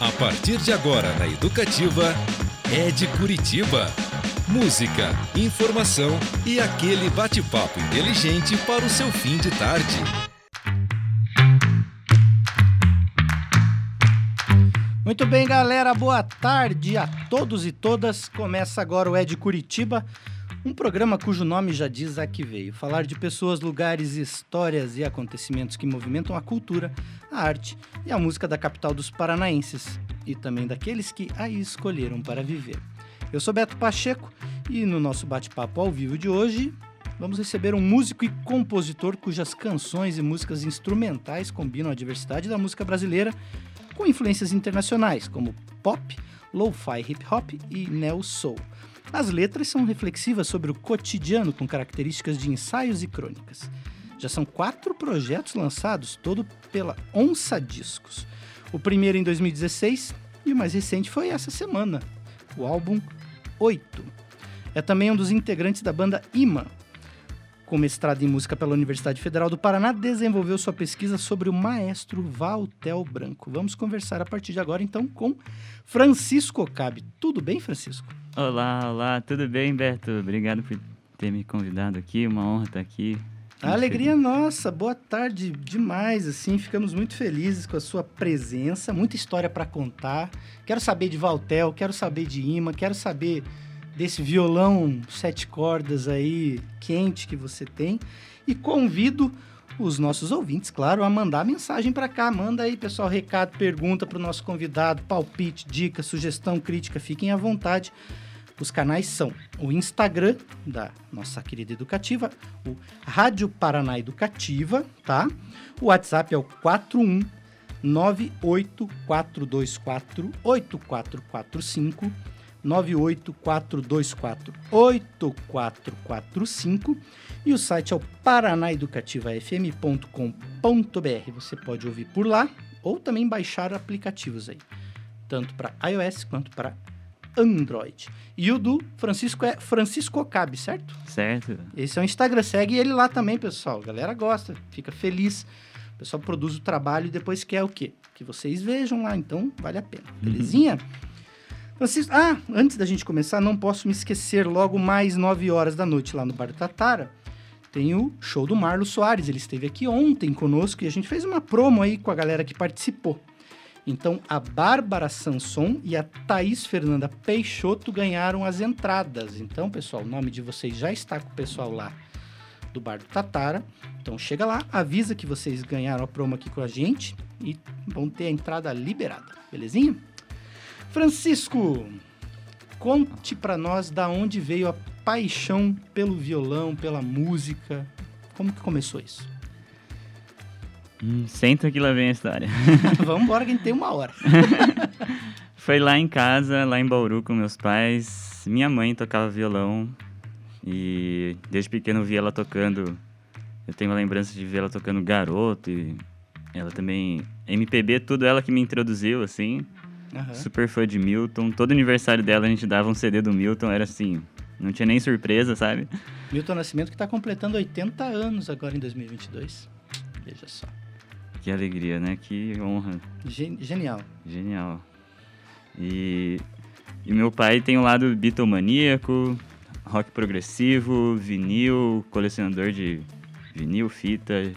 A partir de agora na Educativa, é de Curitiba. Música, informação e aquele bate-papo inteligente para o seu fim de tarde. Muito bem, galera, boa tarde a todos e todas. Começa agora o É de Curitiba, um programa cujo nome já diz a que veio. Falar de pessoas, lugares, histórias e acontecimentos que movimentam a cultura, a arte e a música da capital dos paranaenses e também daqueles que aí escolheram para viver. Eu sou Beto Pacheco e no nosso bate-papo ao vivo de hoje vamos receber um músico e compositor cujas canções e músicas instrumentais combinam a diversidade da música brasileira com influências internacionais como pop, lo-fi hip hop e neo soul. As letras são reflexivas sobre o cotidiano com características de ensaios e crônicas. Já são quatro projetos lançados, todo pela Onça Discos. O primeiro em 2016 e o mais recente foi essa semana, o álbum 8. É também um dos integrantes da banda Ima. Com mestrado em música pela Universidade Federal do Paraná, desenvolveu sua pesquisa sobre o maestro Valtel Branco. Vamos conversar a partir de agora, então, com Francisco Cabe. Tudo bem, Francisco? Olá, olá, tudo bem, Beto? Obrigado por ter me convidado aqui, uma honra estar aqui. A alegria nossa, boa tarde demais, assim, ficamos muito felizes com a sua presença, muita história para contar. Quero saber de Valtel, quero saber de Ima, quero saber desse violão sete cordas aí quente que você tem e convido os nossos ouvintes, claro, a mandar mensagem para cá. Manda aí, pessoal, recado, pergunta para o nosso convidado, palpite, dica, sugestão, crítica, fiquem à vontade. Os canais são o Instagram da nossa querida educativa, o Rádio Paraná Educativa, tá? O WhatsApp é o 41 98424 8445 98424 8445 e o site é o paranaeducativafm.com.br. Você pode ouvir por lá ou também baixar aplicativos aí, tanto para iOS quanto para Android. E o do Francisco é Francisco Ocabe, certo? Certo. Esse é o Instagram, segue ele lá também, pessoal. A galera gosta, fica feliz. O pessoal produz o trabalho e depois quer o quê? Que vocês vejam lá, então vale a pena. Belezinha? Uhum. Francisco, ah, antes da gente começar, não posso me esquecer, logo mais 9 horas da noite lá no Bar Tatara, tem o show do Marlo Soares. Ele esteve aqui ontem conosco e a gente fez uma promo aí com a galera que participou. Então, a Bárbara Sanson e a Thaís Fernanda Peixoto ganharam as entradas. Então, pessoal, o nome de vocês já está com o pessoal lá do Bar do Tatara. Então, chega lá, avisa que vocês ganharam a promo aqui com a gente e vão ter a entrada liberada, belezinha? Francisco, conte para nós da onde veio a paixão pelo violão, pela música. Como que começou isso? Hum, senta que lá vem a história. Vamos embora que a gente tem uma hora. Foi lá em casa, lá em Bauru com meus pais. Minha mãe tocava violão e desde pequeno eu via ela tocando. Eu tenho uma lembrança de ver ela tocando Garoto e ela também MPB, tudo ela que me introduziu assim. Uhum. Super fã de Milton. Todo aniversário dela a gente dava um CD do Milton, era assim, não tinha nem surpresa, sabe? Milton Nascimento que está completando 80 anos agora em 2022. Veja só. Que alegria, né? Que honra. Genial. Genial. E, e meu pai tem um lado bitomaníaco, rock progressivo, vinil, colecionador de vinil, fita.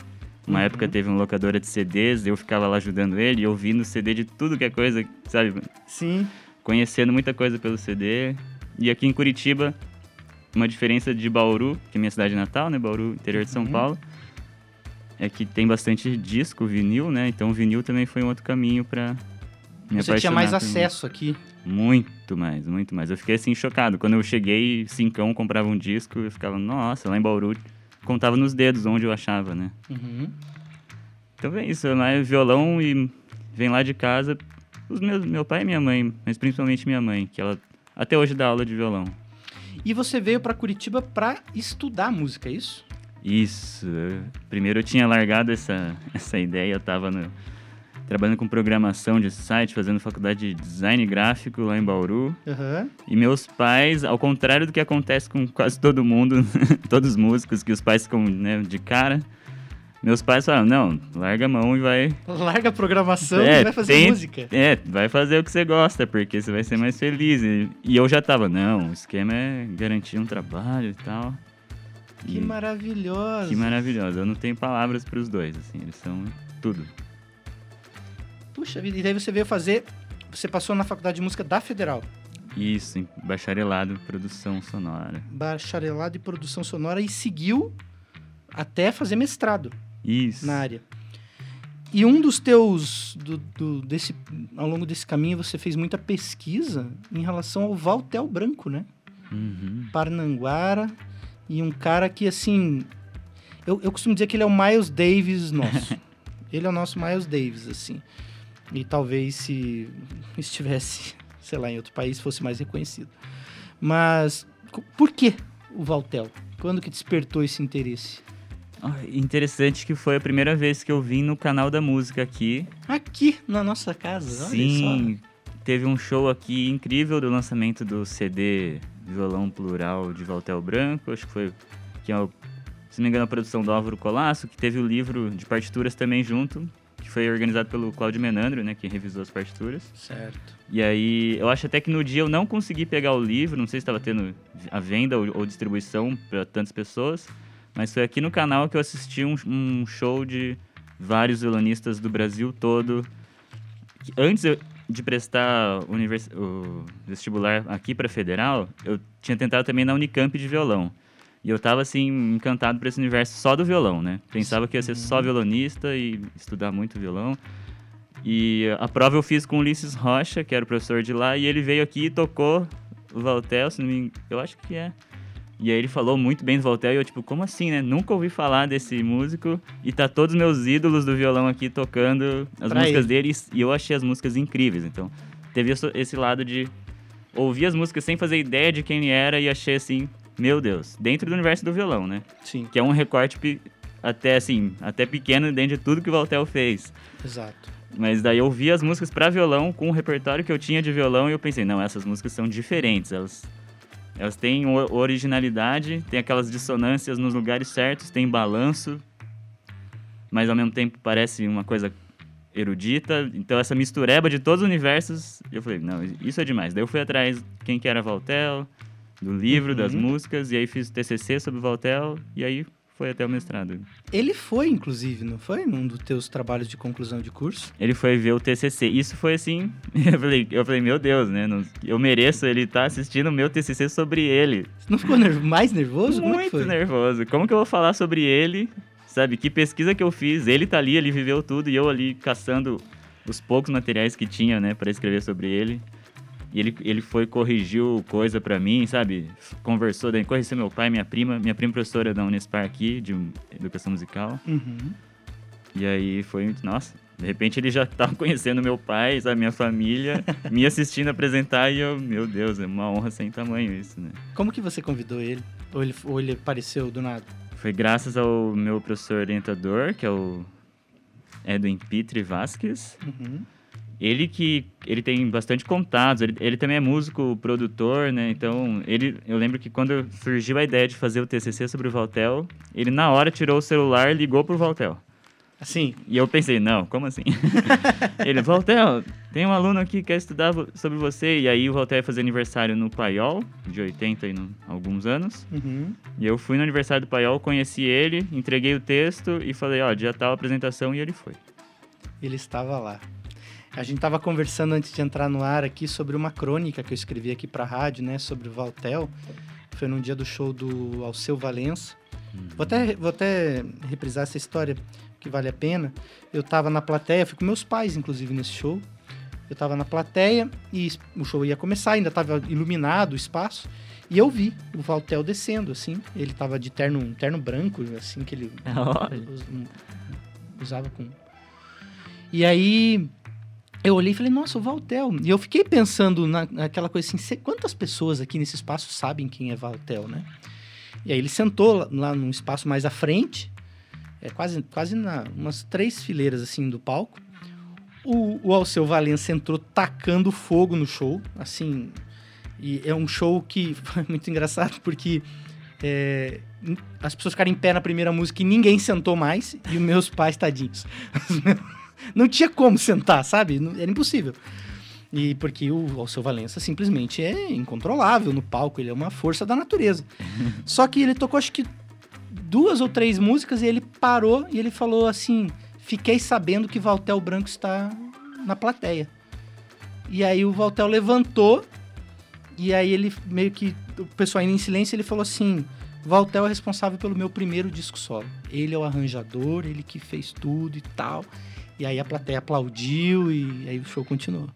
Uma uhum. época teve uma locadora de CDs, eu ficava lá ajudando ele, ouvindo CD de tudo que é coisa, sabe? Sim. Conhecendo muita coisa pelo CD. E aqui em Curitiba, uma diferença de Bauru, que é minha cidade natal, né? Bauru, interior de São uhum. Paulo é que tem bastante disco, vinil, né? Então o vinil também foi um outro caminho para me Você tinha mais acesso aqui? Muito mais, muito mais. Eu fiquei assim chocado. Quando eu cheguei, cincão, comprava um disco, eu ficava, nossa, lá em Bauru, contava nos dedos onde eu achava, né? Uhum. Então é isso, lá é violão e vem lá de casa os meus, meu pai e minha mãe, mas principalmente minha mãe, que ela até hoje dá aula de violão. E você veio para Curitiba para estudar música, é isso? Isso. Primeiro eu tinha largado essa, essa ideia, eu estava trabalhando com programação de site, fazendo faculdade de design gráfico lá em Bauru. Uhum. E meus pais, ao contrário do que acontece com quase todo mundo, todos os músicos, que os pais ficam né, de cara, Meus pais falaram, não, larga a mão e vai. Larga a programação É, e vai fazer tem- música. É, vai fazer o que você gosta, porque você vai ser mais feliz. E, e eu já tava, não, o esquema é garantir um trabalho e tal. Que E- maravilhoso. que maravilhoso. Eu não tenho palavras pros dois, assim, eles são tudo. Puxa vida, e daí você veio fazer. Você passou na faculdade de música da Federal. Isso, em bacharelado, produção sonora. Bacharelado em produção sonora e seguiu até fazer mestrado Isso. na área. E um dos teus. Do, do- desse, ao longo desse caminho, você fez muita pesquisa em relação ao Valtel Branco, né? Uhum. Parnanguara. E um cara que, assim. Eu, eu costumo dizer que ele é o Miles Davis nosso. ele é o nosso Miles Davis, assim. E talvez se estivesse, sei lá, em outro país, fosse mais reconhecido. Mas por que o Valtel? Quando que despertou esse interesse? Ah, interessante que foi a primeira vez que eu vim no canal da música aqui. Aqui, na nossa casa. Sim, teve um show aqui incrível do lançamento do CD Violão Plural de Valtel Branco, acho que foi, que é, se não me engano, a produção do Álvaro Colasso, que teve o livro de partituras também junto, foi organizado pelo Claudio Menandro, né, que revisou as partituras. Certo. E aí, eu acho até que no dia eu não consegui pegar o livro, não sei se estava tendo a venda ou, ou distribuição para tantas pessoas, mas foi aqui no canal que eu assisti um, um show de vários violonistas do Brasil todo. Antes eu- de prestar univers- o vestibular aqui para Federal, eu tinha tentado também na Unicamp de violão. E eu tava assim, encantado por esse universo só do violão, né? Pensava que ia ser só violonista e estudar muito violão. E a prova eu fiz com o Ulisses Rocha, que era o professor de lá, e ele veio aqui e tocou o Valtel, se não me engano, eu acho que é. E aí ele falou muito bem do Valtel, e eu tipo, como assim, né? Nunca ouvi falar desse músico, e tá todos meus ídolos do violão aqui tocando as Pra músicas ele. dele, e eu achei as músicas incríveis, então teve esse lado de ouvir as músicas sem fazer ideia de quem ele era, e achei assim, meu Deus, dentro do universo do violão, né? Sim, Que é um recorte até assim, até pequeno dentro de tudo que o Valtel fez. exato. Mas daí eu ouvi as músicas pra violão com o repertório que eu tinha de violão e eu pensei, não, essas músicas são diferentes, elas elas têm originalidade, tem aquelas dissonâncias nos lugares certos, tem balanço, mas ao mesmo tempo parece uma coisa erudita. Então essa mistureba de todos os universos, eu falei, não, isso é demais. Daí eu fui atrás quem que era Valtel, do livro, das Uhum. músicas, e aí fiz o TCC sobre Valtel e aí foi até o mestrado. Ele foi, inclusive, não foi? Num dos teus trabalhos de conclusão de curso? Ele foi ver o TCC. Isso foi assim. Eu falei, eu falei meu Deus, né? Eu mereço ele estar assistindo o meu TCC sobre ele. Não ficou mais nervoso? Como é Muito nervoso. Como que eu vou falar sobre ele? Sabe? Que pesquisa que eu fiz? Ele tá ali, ele viveu tudo e eu ali caçando os poucos materiais que tinha, né, para escrever sobre ele. E ele, ele foi, corrigiu coisa pra mim, sabe? Conversou, daí corrigiu meu pai, minha prima, minha prima professora da Unespar aqui, de educação musical. Uhum. E aí foi, nossa, de repente ele já tava conhecendo meu pai, sabe, minha família, me assistindo apresentar e eu, meu Deus, é uma honra sem tamanho isso, né? Como que você convidou ele? Ou ele, ou ele apareceu do nada? Foi graças ao meu professor orientador, que é o Edwin Pitre Vasquez. Uhum. Ele que ele tem bastante contatos, ele, ele também é músico, produtor, né? Então, ele, eu lembro que quando surgiu a ideia de fazer o TCC sobre o Valtel, ele na hora tirou o celular e ligou pro Valtel. Assim, E eu pensei, não, como assim? ele, Valtel, tem um aluno aqui que quer estudar sobre você. E aí o Valtel ia fazer aniversário no Paiol, de 80 e no- alguns anos. uhum. E eu fui no aniversário do Paiol, conheci ele, entreguei o texto e falei, ó, dia tal a apresentação, e ele foi. ele estava lá. A gente estava conversando antes de entrar no ar aqui sobre uma crônica que eu escrevi aqui para a rádio, né? Sobre o Valtel. Foi num dia do show do Alceu Valença. Vou até, vou até reprisar essa história, que vale a pena. Eu estava na plateia, fui com meus pais, inclusive, nesse show. Eu estava na plateia e o show ia começar, ainda estava iluminado o espaço. E eu vi o Valtel descendo, assim. Ele estava de terno, um terno branco, assim, que ele usava com... E aí, eu olhei e falei, nossa, o Valtel. E eu fiquei pensando na- naquela coisa assim, "Se- quantas pessoas aqui nesse espaço sabem quem é Valtel, né? E aí ele sentou lá, lá num espaço mais à frente, é quase, quase na, umas três fileiras assim do palco. O, o Alceu Valença entrou tacando fogo no show, assim. E é um show que foi muito engraçado porque é, as pessoas ficaram em pé na primeira música e ninguém sentou mais, e os meus pais, tadinhos. Não tinha como sentar, sabe? Era impossível. E porque o Alceu Valença simplesmente é incontrolável no palco, ele é uma força da natureza. Só que ele tocou acho que duas ou três músicas e ele parou e ele falou assim: "Fiquei sabendo que Valtel Branco está na plateia". E aí o Valtel levantou e aí ele meio que o pessoal indo em silêncio, ele falou assim: "Valtel é responsável pelo meu primeiro disco solo. Ele é o arranjador, ele que fez tudo e tal". E aí a plateia aplaudiu e aí o show continuou.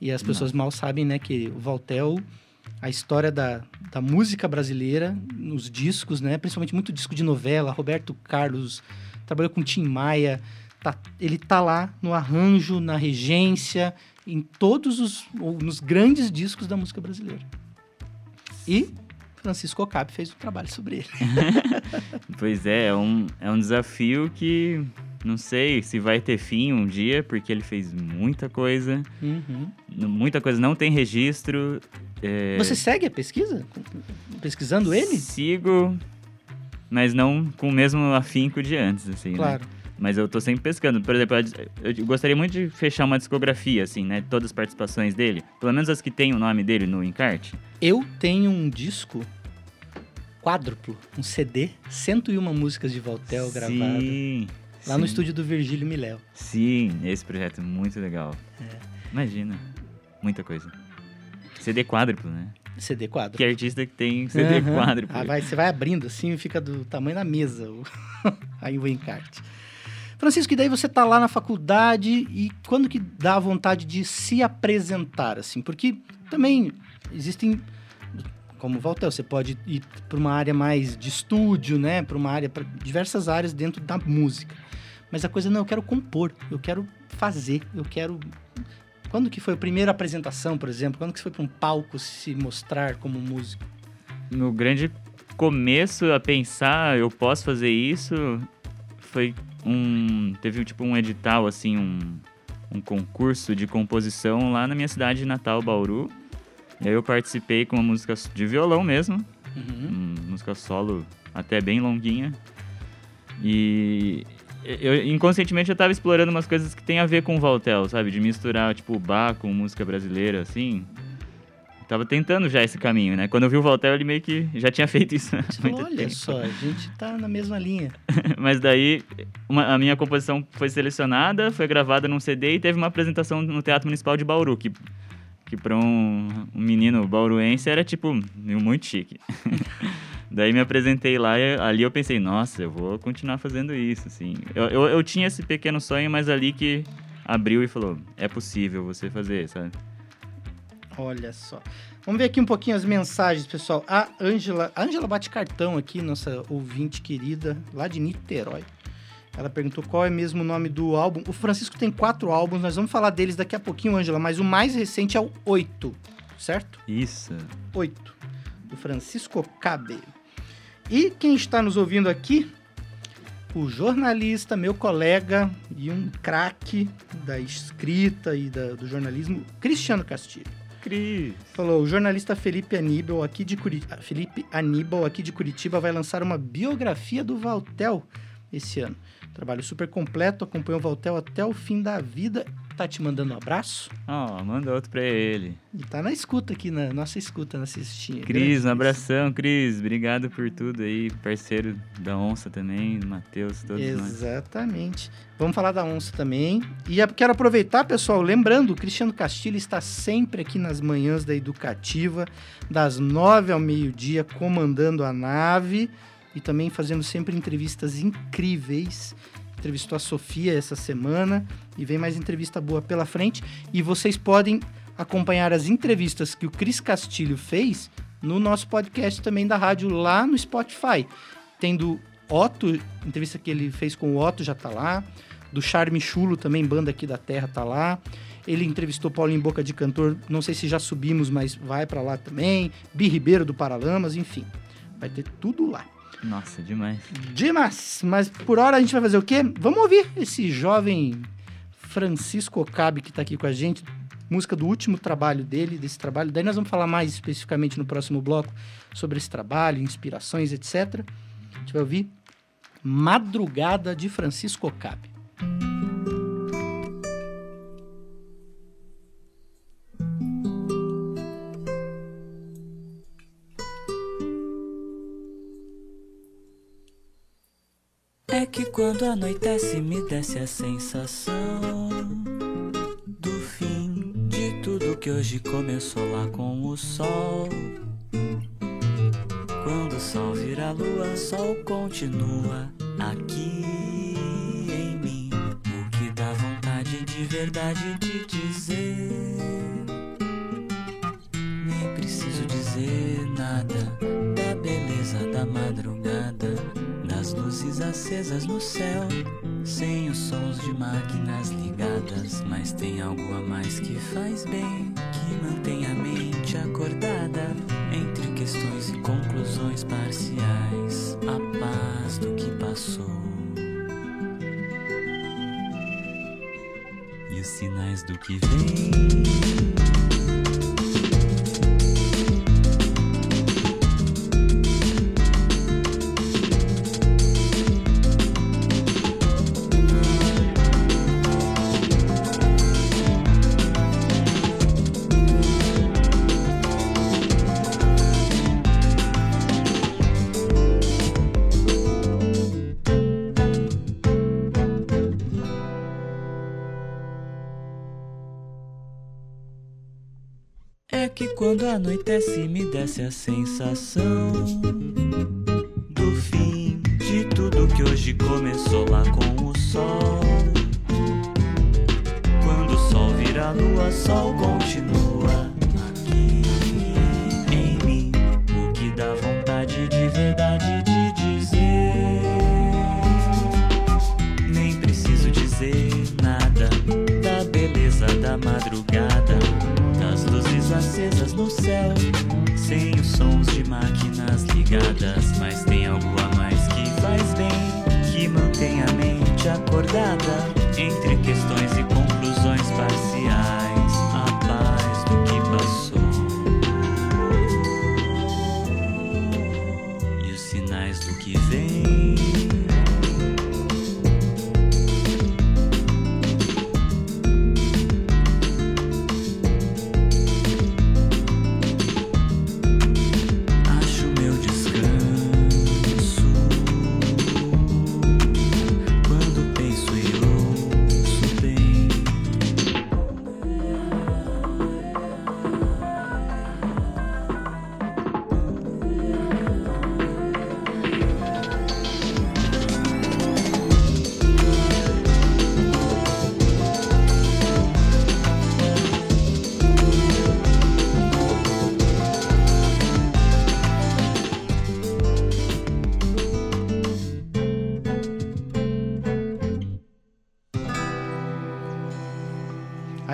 E as pessoas mal sabem, né, que o Valtel, a história da, da música brasileira, nos discos, né, principalmente muito disco de novela, Roberto Carlos, trabalhou com Tim Maia, tá- ele tá lá no arranjo, na regência, em todos os, nos grandes discos da música brasileira. E Francisco Ocap fez um trabalho sobre ele. Pois é, é um, é um desafio que não sei se vai ter fim um dia, porque ele fez muita coisa. Uhum. Muita coisa não tem registro. é, Você segue a pesquisa? Pesquisando ele? Sigo, mas não com o mesmo afinco de antes, assim, né? Claro. Mas eu tô sempre pescando. Por exemplo, eu gostaria muito de fechar uma discografia, assim, né? Todas as participações dele. Pelo menos as que tem o nome dele no encarte. Eu tenho um disco quádruplo, um CD, 101 músicas de Valtel gravado Sim. Lá no sim. estúdio do Virgílio Miléo. Sim, esse projeto é muito legal. Imagina, muita coisa. CD quádruplo, né? CD quádruplo. Que artista que tem CD quádruplo? Ah, vai, você vai abrindo assim e fica do tamanho da mesa o- aí o encarte. Francisco, e daí você tá lá na faculdade e quando que dá a vontade de se apresentar, assim? Porque também existem, como o Valtel, você pode ir para uma área mais de estúdio, né? Para uma área, para diversas áreas dentro da música. Mas a coisa não, eu quero compor, eu quero fazer, eu quero... Quando que foi a primeira apresentação, por exemplo? Quando que foi para um palco se mostrar como músico? Meu grande começo a pensar, eu posso fazer isso, foi um... Teve tipo um edital, assim, um, um concurso de composição lá na minha cidade natal, Bauru. E aí eu participei com uma música de violão mesmo, Uhum. Hum, música solo até bem longuinha. E eu, inconscientemente eu tava explorando umas coisas que tem a ver com o Valtel, sabe? De misturar, tipo, o bar com música brasileira, assim. Tava tentando já esse caminho, né? Quando eu vi o Valtel, ele meio que já tinha feito isso há Você muito olha tempo. só, a gente tá na mesma linha. Mas daí, uma- a minha composição foi selecionada, foi gravada num CD e teve uma apresentação no Teatro Municipal de Bauru, que, que para um, um menino bauruense era, tipo, muito chique. daí me apresentei lá e ali eu pensei, nossa, eu vou continuar fazendo isso, assim. Eu, eu, eu tinha esse pequeno sonho, mas ali que abriu e falou, é possível você fazer, sabe? Olha só. Vamos ver aqui um pouquinho as mensagens, pessoal. A Ângela, Ângela bate cartão aqui, nossa ouvinte querida, lá de Niterói. Ela perguntou qual é mesmo o nome do álbum. O Francisco tem quatro álbuns, nós vamos falar deles daqui a pouquinho, Ângela, mas o mais recente é o oito, certo? Isso. 8, do Francisco Cabe. E quem está nos ouvindo aqui, o jornalista, meu colega e um craque da escrita e da- do jornalismo, Cristiano Castilho. Cris. Falou, o jornalista Felipe Aníbal aqui de Curitiba, Felipe Aníbal aqui de Curitiba vai lançar uma biografia do Valtel esse ano. Trabalho super completo, acompanhou o Valtel até o fim da vida. Tá te mandando um abraço? Ó, manda outro pra ele. E tá na escuta aqui, na nossa escuta, na cestinha. Cris, um abração, Cris. Obrigado por tudo aí. Parceiro da Onça também, Matheus, todos nós. Exatamente. Vamos falar da onça também. E eu quero aproveitar, pessoal, lembrando, o Cristiano Castilho está sempre aqui nas manhãs da Educativa, das nove ao meio-dia, comandando a nave e também fazendo sempre entrevistas incríveis. Entrevistou a Sofia essa semana e vem mais entrevista boa pela frente. E vocês podem acompanhar as entrevistas que o Cris Castilho fez no nosso podcast também da rádio lá no Spotify. Tem do Otto, entrevista que ele fez com o Otto já tá lá. Do Charme Chulo também, banda aqui da Terra, tá lá. Ele entrevistou Paulinho Boca de Cantor, não sei se já subimos, mas vai pra lá também. Bi Ribeiro do Paralamas, enfim. Vai ter tudo lá. Nossa, demais. Demais! Mas por hora a gente vai fazer o quê? Vamos ouvir esse jovem Francisco Ocabe que tá aqui com a gente. Música do último trabalho dele, desse trabalho. Daí nós vamos falar mais especificamente no próximo bloco sobre esse trabalho, inspirações, etc. A gente vai ouvir Madrugada de Francisco Cabe. Que quando anoitece me desce a sensação do fim de tudo que hoje começou lá com o sol. Quando o sol vira lua, sol continua aqui em mim. O que dá vontade de verdade de dizer. Nem preciso dizer nada da beleza da madrugada, das luzes acesas no céu. Sem os sons de máquinas ligadas, mas tem algo a mais que faz bem, que mantém a mente acordada entre questões e conclusões parciais, a paz do que passou. E os sinais do que vem. Quando anoitece me desce a sensação do fim de tudo que hoje começou lá com o sol. Quando o sol vira lua, sol continua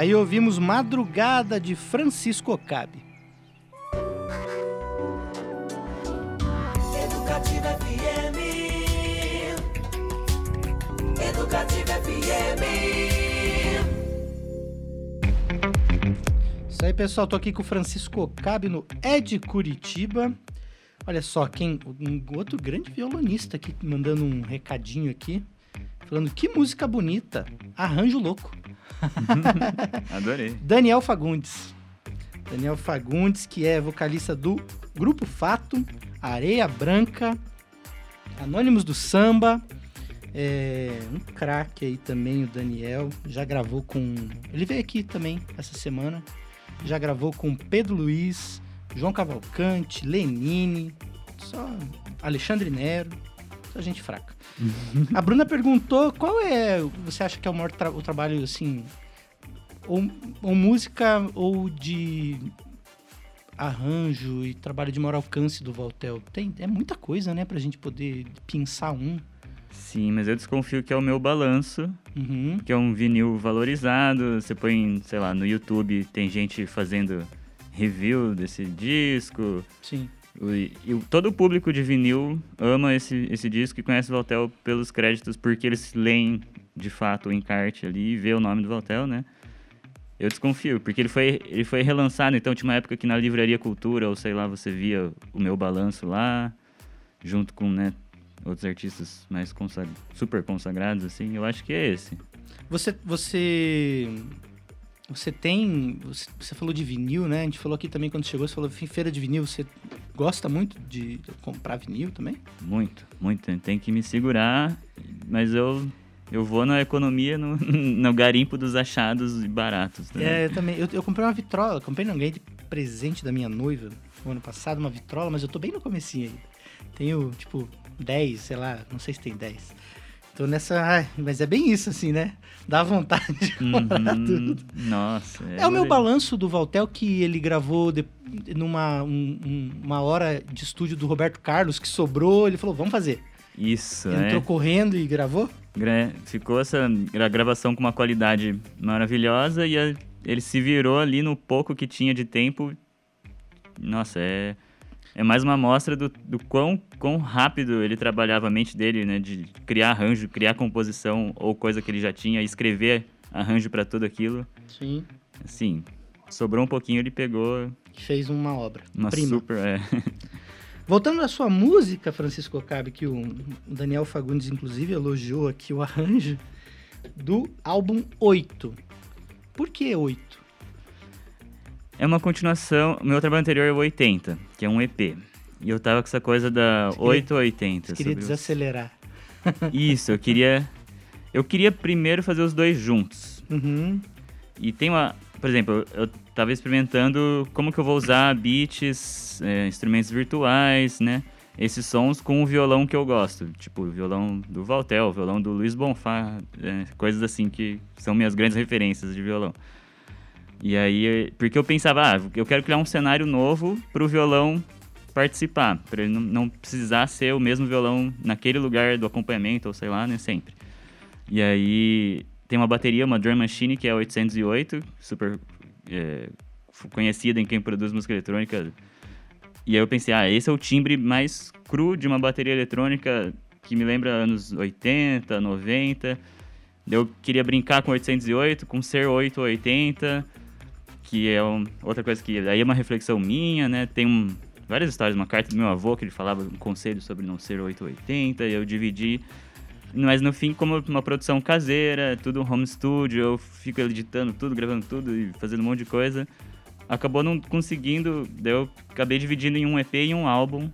Aí ouvimos Madrugada de Francisco Cabe. Educativa FM. Educativa FM. Isso aí, pessoal. Tô aqui com o Francisco Cabe no Ed Curitiba. Olha só, quem um outro grande violonista aqui mandando um recadinho aqui, falando que música bonita, arranjo louco. Adorei. Daniel Fagundes. Daniel Fagundes, que é vocalista do Grupo Fato, Areia Branca, Anônimos do Samba. É, um craque aí também, o Daniel. Já gravou com. Ele veio aqui também essa semana. Já gravou com Pedro Luiz, João Cavalcante, Lenine, só Alexandre Nero. Só gente fraca. A Bruna perguntou qual é. Você acha que é o maior tra- o trabalho, assim. Ou, ou música ou de arranjo e trabalho de maior alcance do Voltel? Tem, é muita coisa, né, pra gente poder pensar um. Sim, mas eu desconfio que é o meu balanço, Uhum. que é um vinil valorizado. Você põe, sei lá, no YouTube tem gente fazendo review desse disco. Sim. E, todo o público de vinil ama esse, esse disco e conhece o Valtel pelos créditos, porque eles leem de fato o encarte ali e vê o nome do Valtel, né? Eu desconfio, porque ele foi, ele foi relançado, então tinha uma época que na Livraria Cultura, ou sei lá, você via o meu balanço lá, junto com, né, outros artistas mais super consagrados, assim, eu acho que é esse. Você, você, você tem, você, falou de vinil, né? A gente falou aqui também quando chegou, você falou "Fim, feira de vinil. Você gosta muito de comprar vinil também? Muito, muito. Tem que me segurar, mas eu, eu vou na economia, no, no garimpo dos achados e baratos. Né? É, eu também. Eu, eu comprei uma vitrola, comprei não, ganhei de presente da minha noiva no ano passado, uma vitrola, mas eu tô bem no comecinho ainda. Tenho, tipo, 10, sei lá, não sei se tem 10. Tô nessa. ai, mas é bem isso, assim, né? Dá vontade de comprar Uhum, tudo. Nossa. É o meu balanço do Valtel que ele gravou de- numa um- um- uma hora de estúdio do Roberto Carlos que sobrou. Ele falou, vamos fazer. Isso, Entrou é. correndo e gravou. Gra- Ficou essa gra- gravação com uma qualidade maravilhosa e ele se virou ali no pouco que tinha de tempo. Nossa, é, é mais uma amostra do, do quão, quão rápido ele trabalhava a mente dele, né? De criar arranjo, criar composição ou coisa que ele já tinha, escrever arranjo para tudo aquilo. Sim. Assim, sobrou um pouquinho, ele pegou Fez uma obra. uma prima. super. É. Voltando à sua música, Francisco Okabe, que o o Daniel Fagundes, inclusive, elogiou aqui o arranjo do álbum 8. Por que 8? É uma continuação. Meu trabalho anterior é o 80, que é um EP. E eu tava com essa coisa da queria- 880. Queria sobre os- desacelerar. Isso, eu queria. Eu queria primeiro fazer os dois juntos. Uhum. E tem uma. Por exemplo, eu, eu tava experimentando como que eu vou usar beats, é, instrumentos virtuais, né? Esses sons com o violão que eu gosto. Tipo, o violão do Valtel, o violão do Luiz Bonfá, é, coisas assim que são minhas grandes referências de violão. E aí, porque eu pensava, ah, eu quero criar um cenário novo pro violão participar, para ele não, não precisar ser o mesmo violão naquele lugar do acompanhamento, ou sei lá, né, sempre. E aí tem uma bateria, uma drum machine que é 808, super é, conhecida em quem produz música eletrônica. E aí eu pensei, ah, esse é o timbre mais cru de uma bateria eletrônica que me lembra anos 80, 90. Eu queria brincar com 808, com ser 880, que é um- outra coisa que aí é uma reflexão minha, né? Tem um, várias histórias, uma carta do meu avô que ele falava um conselho sobre não ser 880, e eu dividi mas no fim, como uma produção caseira, tudo home studio, eu fico editando tudo, gravando tudo e fazendo um monte de coisa. Acabou não conseguindo, daí eu acabei dividindo em um EP e um álbum.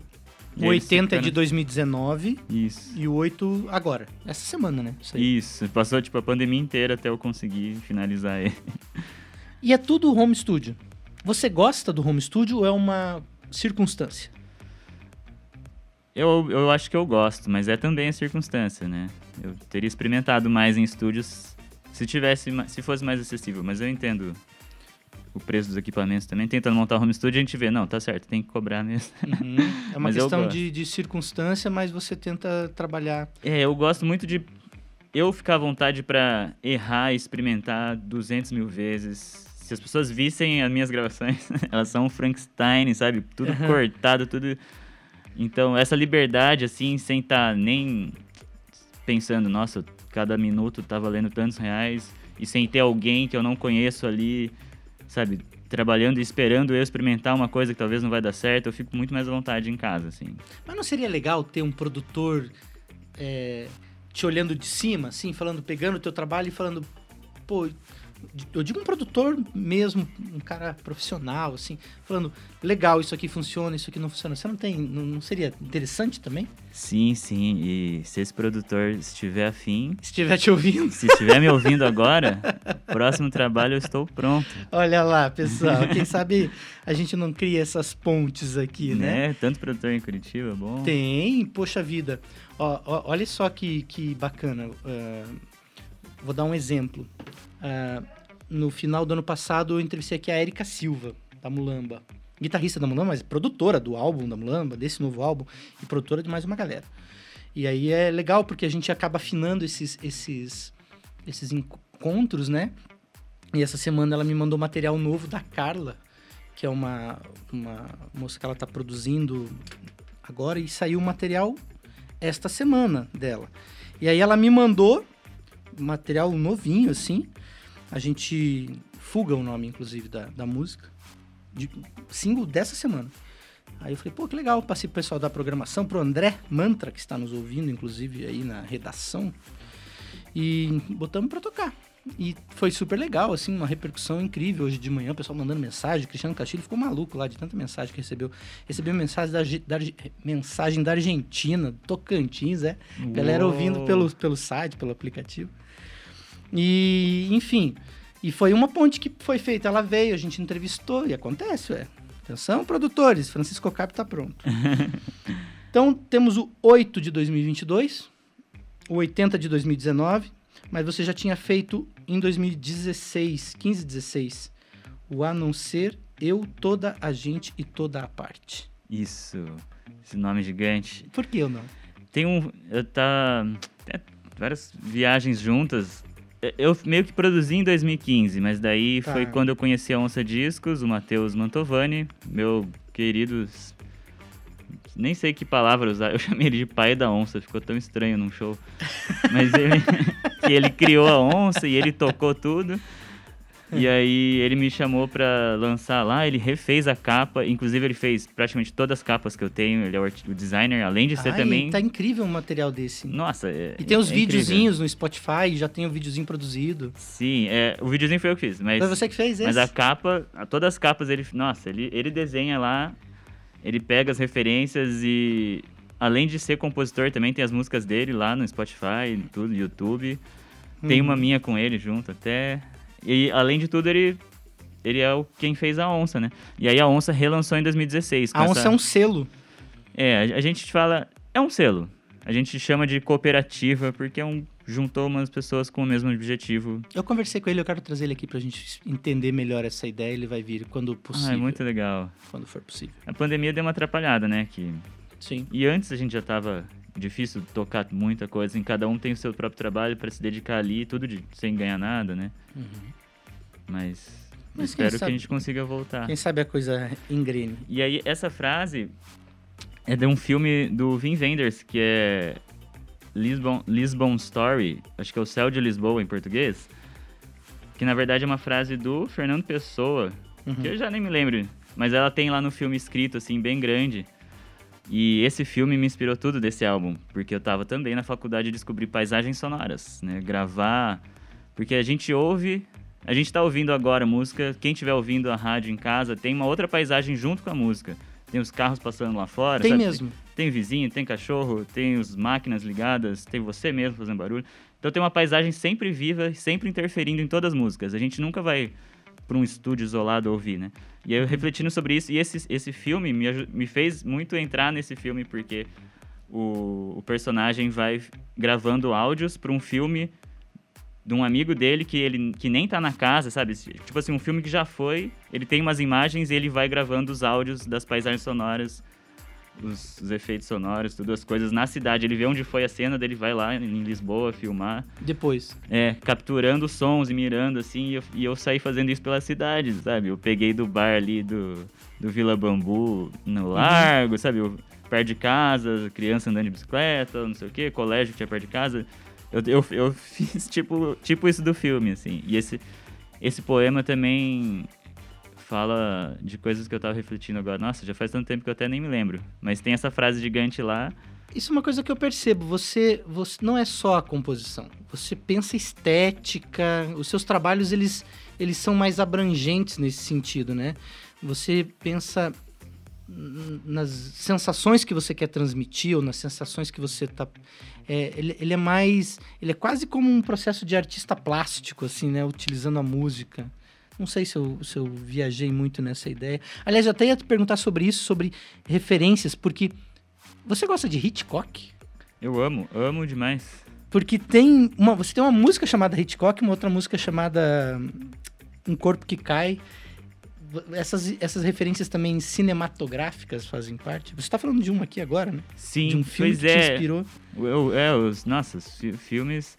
O aí 80 é de né? 2019 Isso. e o 8 agora. Essa semana, né? Isso. Isso, passou tipo a pandemia inteira até eu conseguir finalizar ele. E é tudo home studio. Você gosta do home studio ou é uma circunstância? Eu, eu acho que eu gosto, mas é também a circunstância, né? Eu teria experimentado mais em estúdios se tivesse, se fosse mais acessível, mas eu entendo o preço dos equipamentos também. Tentando montar home studio, a gente vê, não, tá certo, tem que cobrar mesmo. É uma questão de, de circunstância, mas você tenta trabalhar. É, eu gosto muito de eu ficar à vontade pra errar e experimentar 200 mil vezes. Se as pessoas vissem as minhas gravações, elas são um Frankenstein, sabe? Tudo Aham. cortado, tudo. Então, essa liberdade, assim, sem estar nem pensando, nossa, cada minuto tá valendo tantos reais, e sem ter alguém que eu não conheço ali, sabe? Trabalhando e esperando eu experimentar uma coisa que talvez não vai dar certo, eu fico muito mais à vontade em casa, assim. Mas não seria legal ter um produtor é, te olhando de cima, assim, falando, pegando o teu trabalho e falando, pô, eu digo um produtor mesmo, um cara profissional, assim, falando, legal, isso aqui funciona, isso aqui não funciona. Você não tem, não, seria interessante também? Sim, sim. E se esse produtor estiver afim, Se estiver te ouvindo. se estiver me ouvindo agora, próximo trabalho eu estou pronto. Olha lá, pessoal, quem sabe a gente não cria essas pontes aqui, né? Né? Tanto produtor em Curitiba, bom. Tem, poxa vida. Ó, ó, olha só que, que bacana. ah, vou dar um exemplo. Ah, no final do ano passado, eu entrevistei aqui a Erika Silva, da Mulamba. Guitarrista da Mulamba, mas produtora do álbum da Mulamba, desse novo álbum, e produtora de mais uma galera. E aí é legal, porque a gente acaba afinando esses, esses, esses encontros, né? E essa semana ela me mandou material novo da Carla, que é uma, uma moça que ela tá produzindo agora, e saiu o material esta semana dela. E aí ela me mandou material novinho, assim. A gente. Fuga o nome, inclusive, da, da música. De, single dessa semana. Aí eu falei, pô, que legal. Passei pro pessoal da programação, pro André Mantra, que está nos ouvindo, inclusive, aí na redação. E botamos pra tocar. E foi super legal, assim, uma repercussão incrível. Hoje de manhã, o pessoal mandando mensagem. Cristiano Castilho ficou maluco lá de tanta mensagem que recebeu. Recebeu mensagem da, da mensagem da Argentina, Tocantins, é. Galera Uou. ouvindo pelo, pelo site, pelo aplicativo. E, enfim, e foi uma ponte que foi feita. Ela veio, a gente entrevistou e acontece, ué. Atenção, produtores, Francisco Cap tá pronto. então, temos o 8 de 2022, o 80 de 2019, mas você já tinha feito em 2016, 15, 16, o A Não Ser Eu, Toda a Gente e Toda a Parte. Isso. Esse nome gigante. Por que eu não? Tem um. Eu tá. Tem várias viagens juntas. Eu- meio que produzi em 2015, mas daí Tá. foi quando eu conheci a Onça Discos, o Matheus Mantovani, meu querido. Nem sei que palavra usar, eu chamei ele de pai da onça, ficou tão estranho num show. Mas ele, que ele criou a onça e ele tocou tudo. E aí ele me chamou pra lançar lá, ele refez a capa, inclusive ele fez praticamente todas as capas que eu tenho, ele é o, designer, além de ser Ai, também... Tá incrível um material desse. Nossa, é, E tem os é incrível. videozinhos no Spotify, já tem o videozinho produzido. Sim, é, o videozinho foi eu que fiz, mas, Foi você que fez esse? mas a capa, todas as capas ele, nossa, ele, ele desenha lá, ele pega as referências e além de ser compositor também tem as músicas dele lá no Spotify, tudo, YouTube. Tem Uhum. uma minha com ele junto até. E além de tudo ele ele é o quem fez a Onça, né? E aí a Onça relançou em 2016. com A onça essa- é um selo. É, a, a gente fala. É um selo. A gente chama de cooperativa porque é um, juntou umas pessoas com o mesmo objetivo. Eu conversei com ele, eu quero trazer ele aqui pra gente entender melhor essa ideia. Ele vai vir quando possível. Ah, é muito legal. Quando for possível. A pandemia deu uma atrapalhada, né? Que... Sim. E antes a gente já tava difícil tocar muita coisa. Em cada um tem o seu próprio trabalho para se dedicar ali, tudo de, sem ganhar nada, né? Mas, Mas quem espero que sabe- a gente consiga voltar. Quem sabe a coisa engrene. E aí, essa frase é de um filme do Vin Wenders, que é Lisbon, Lisbon Story, acho que é o Céu de Lisboa em português, que na verdade é uma frase do Fernando Pessoa, que eu já nem me lembro, mas ela tem lá no filme escrito, assim, bem grande. E esse filme me inspirou tudo desse álbum, porque eu tava também na faculdade de descobrir paisagens sonoras, né? Gravar, porque a gente ouve, a gente tá ouvindo agora música, quem estiver ouvindo a rádio em casa, tem uma outra paisagem junto com a música. Tem os carros passando lá fora, Tem sabe? mesmo. Tem vizinho, tem cachorro, tem as máquinas ligadas, tem você mesmo fazendo barulho. Então tem uma paisagem sempre viva, sempre interferindo em todas as músicas. A gente nunca vai para um estúdio isolado ouvir, né? E eu refletindo sobre isso, e esse, esse filme me, me fez muito entrar nesse filme, porque o, o personagem vai gravando áudios para um filme de um amigo dele que ele que nem tá na casa, sabe? Tipo assim, um filme que já foi, ele tem umas imagens e ele vai gravando os áudios das paisagens sonoras, os, os efeitos sonoros, tudo as coisas na cidade. Ele vê onde foi a cena, dele vai lá em Lisboa filmar, Depois. é, capturando sons e mirando assim, e eu, e eu saí fazendo isso pela cidade, sabe? Eu peguei do bar ali do, do Vila Bambu no largo, sabe? Eu, perto de casa, criança andando de bicicleta, não sei o quê, colégio que tinha perto de casa. Eu, eu, eu fiz tipo, tipo isso do filme, assim. E esse, esse poema também fala de coisas que eu tava refletindo agora. Nossa, já faz tanto tempo que eu até nem me lembro. Mas tem essa frase gigante lá. Isso é uma coisa que eu percebo. Você, você não é só a composição. Você pensa estética. Os seus trabalhos eles, eles são mais abrangentes nesse sentido, né? Você pensa nas sensações que você quer transmitir ou nas sensações que você tá é, ele, ele é mais ele é quase como um processo de artista plástico assim né utilizando a música não sei se eu, se eu viajei muito nessa ideia aliás eu até ia te perguntar sobre isso sobre referências porque você gosta de Hitchcock Eu amo, amo demais. porque tem uma você tem uma música chamada Hitchcock uma outra música chamada Um Corpo que Cai essas, essas referências também cinematográficas fazem parte. Você está falando de uma aqui agora, né? Sim, de um filme pois que te é. inspirou. Eu, é, os, nossa, os fi- filmes.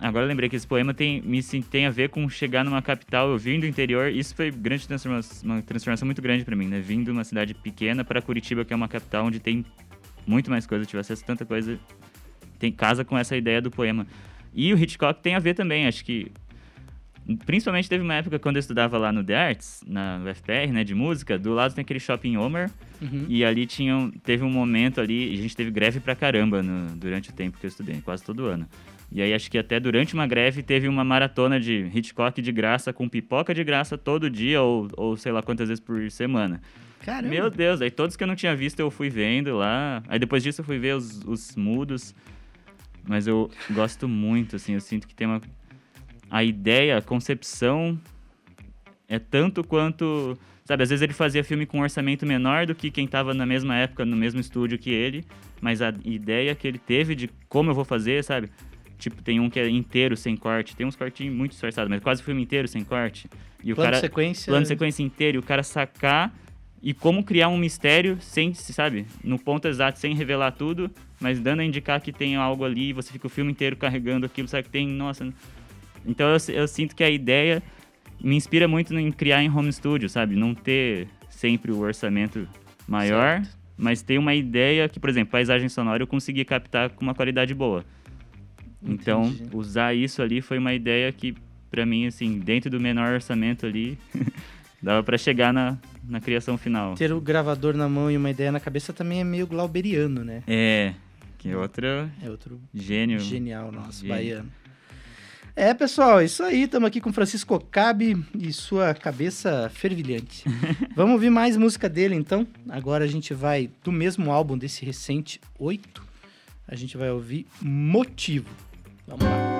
Agora eu lembrei que esse poema tem, me, tem a ver com chegar numa capital, eu vim do interior, isso foi grande transformação, uma transformação muito grande pra mim, né? Vim de uma cidade pequena para Curitiba, que é uma capital onde tem muito mais coisa, eu tive acesso a tanta coisa, tem casa com essa ideia do poema. E o Hitchcock tem a ver também, acho que Principalmente teve uma época quando eu estudava lá no The Arts, na UFPR, né, de música, do lado tem aquele shopping Homer, Uhum. e ali tinha, teve um momento ali, a gente teve greve pra caramba no- durante o tempo que eu estudei, quase todo ano. E aí acho que até durante uma greve teve uma maratona de Hitchcock de graça, com pipoca de graça todo dia, ou, ou sei lá quantas vezes por semana. Caramba. Meu Deus, aí todos que eu não tinha visto eu fui vendo lá. Aí depois disso eu fui ver os, os mudos. Mas eu gosto muito, assim, eu sinto que tem uma. A ideia, a concepção é tanto quanto. Sabe, às vezes ele fazia filme com um orçamento menor do que quem tava na mesma época, no mesmo estúdio que ele, mas a ideia que ele teve de como eu vou fazer, sabe? Tipo, tem um que é inteiro sem corte, tem uns cortinhos muito disfarçados, mas quase o filme inteiro sem corte. E o Plano cara sequência. plano sequência inteiro e o cara sacar e como criar um mistério sem, sabe, no ponto exato, sem revelar tudo, mas dando a indicar que tem algo ali e você fica o filme inteiro carregando aquilo, sabe que tem, nossa. Então eu, eu sinto que a ideia me inspira muito em criar em home studio, sabe? Não ter sempre o orçamento maior, Certo. mas ter uma ideia que, por exemplo, paisagem sonora eu consegui captar com uma qualidade boa. Então, Entendi. usar isso ali foi uma ideia que, pra mim, assim, dentro do menor orçamento ali, dava pra chegar na, na criação final. Ter o gravador na mão e uma ideia na cabeça também é meio glauberiano, né? É, que outro É outro gênio. genial nosso, Gênio. baiano. É, pessoal, isso aí. Estamos aqui com Francisco Ocabe e sua cabeça fervilhante. Vamos ouvir mais música dele, então. Agora a gente vai, do mesmo álbum desse recente, 8, a gente vai ouvir Motivo. Vamos lá.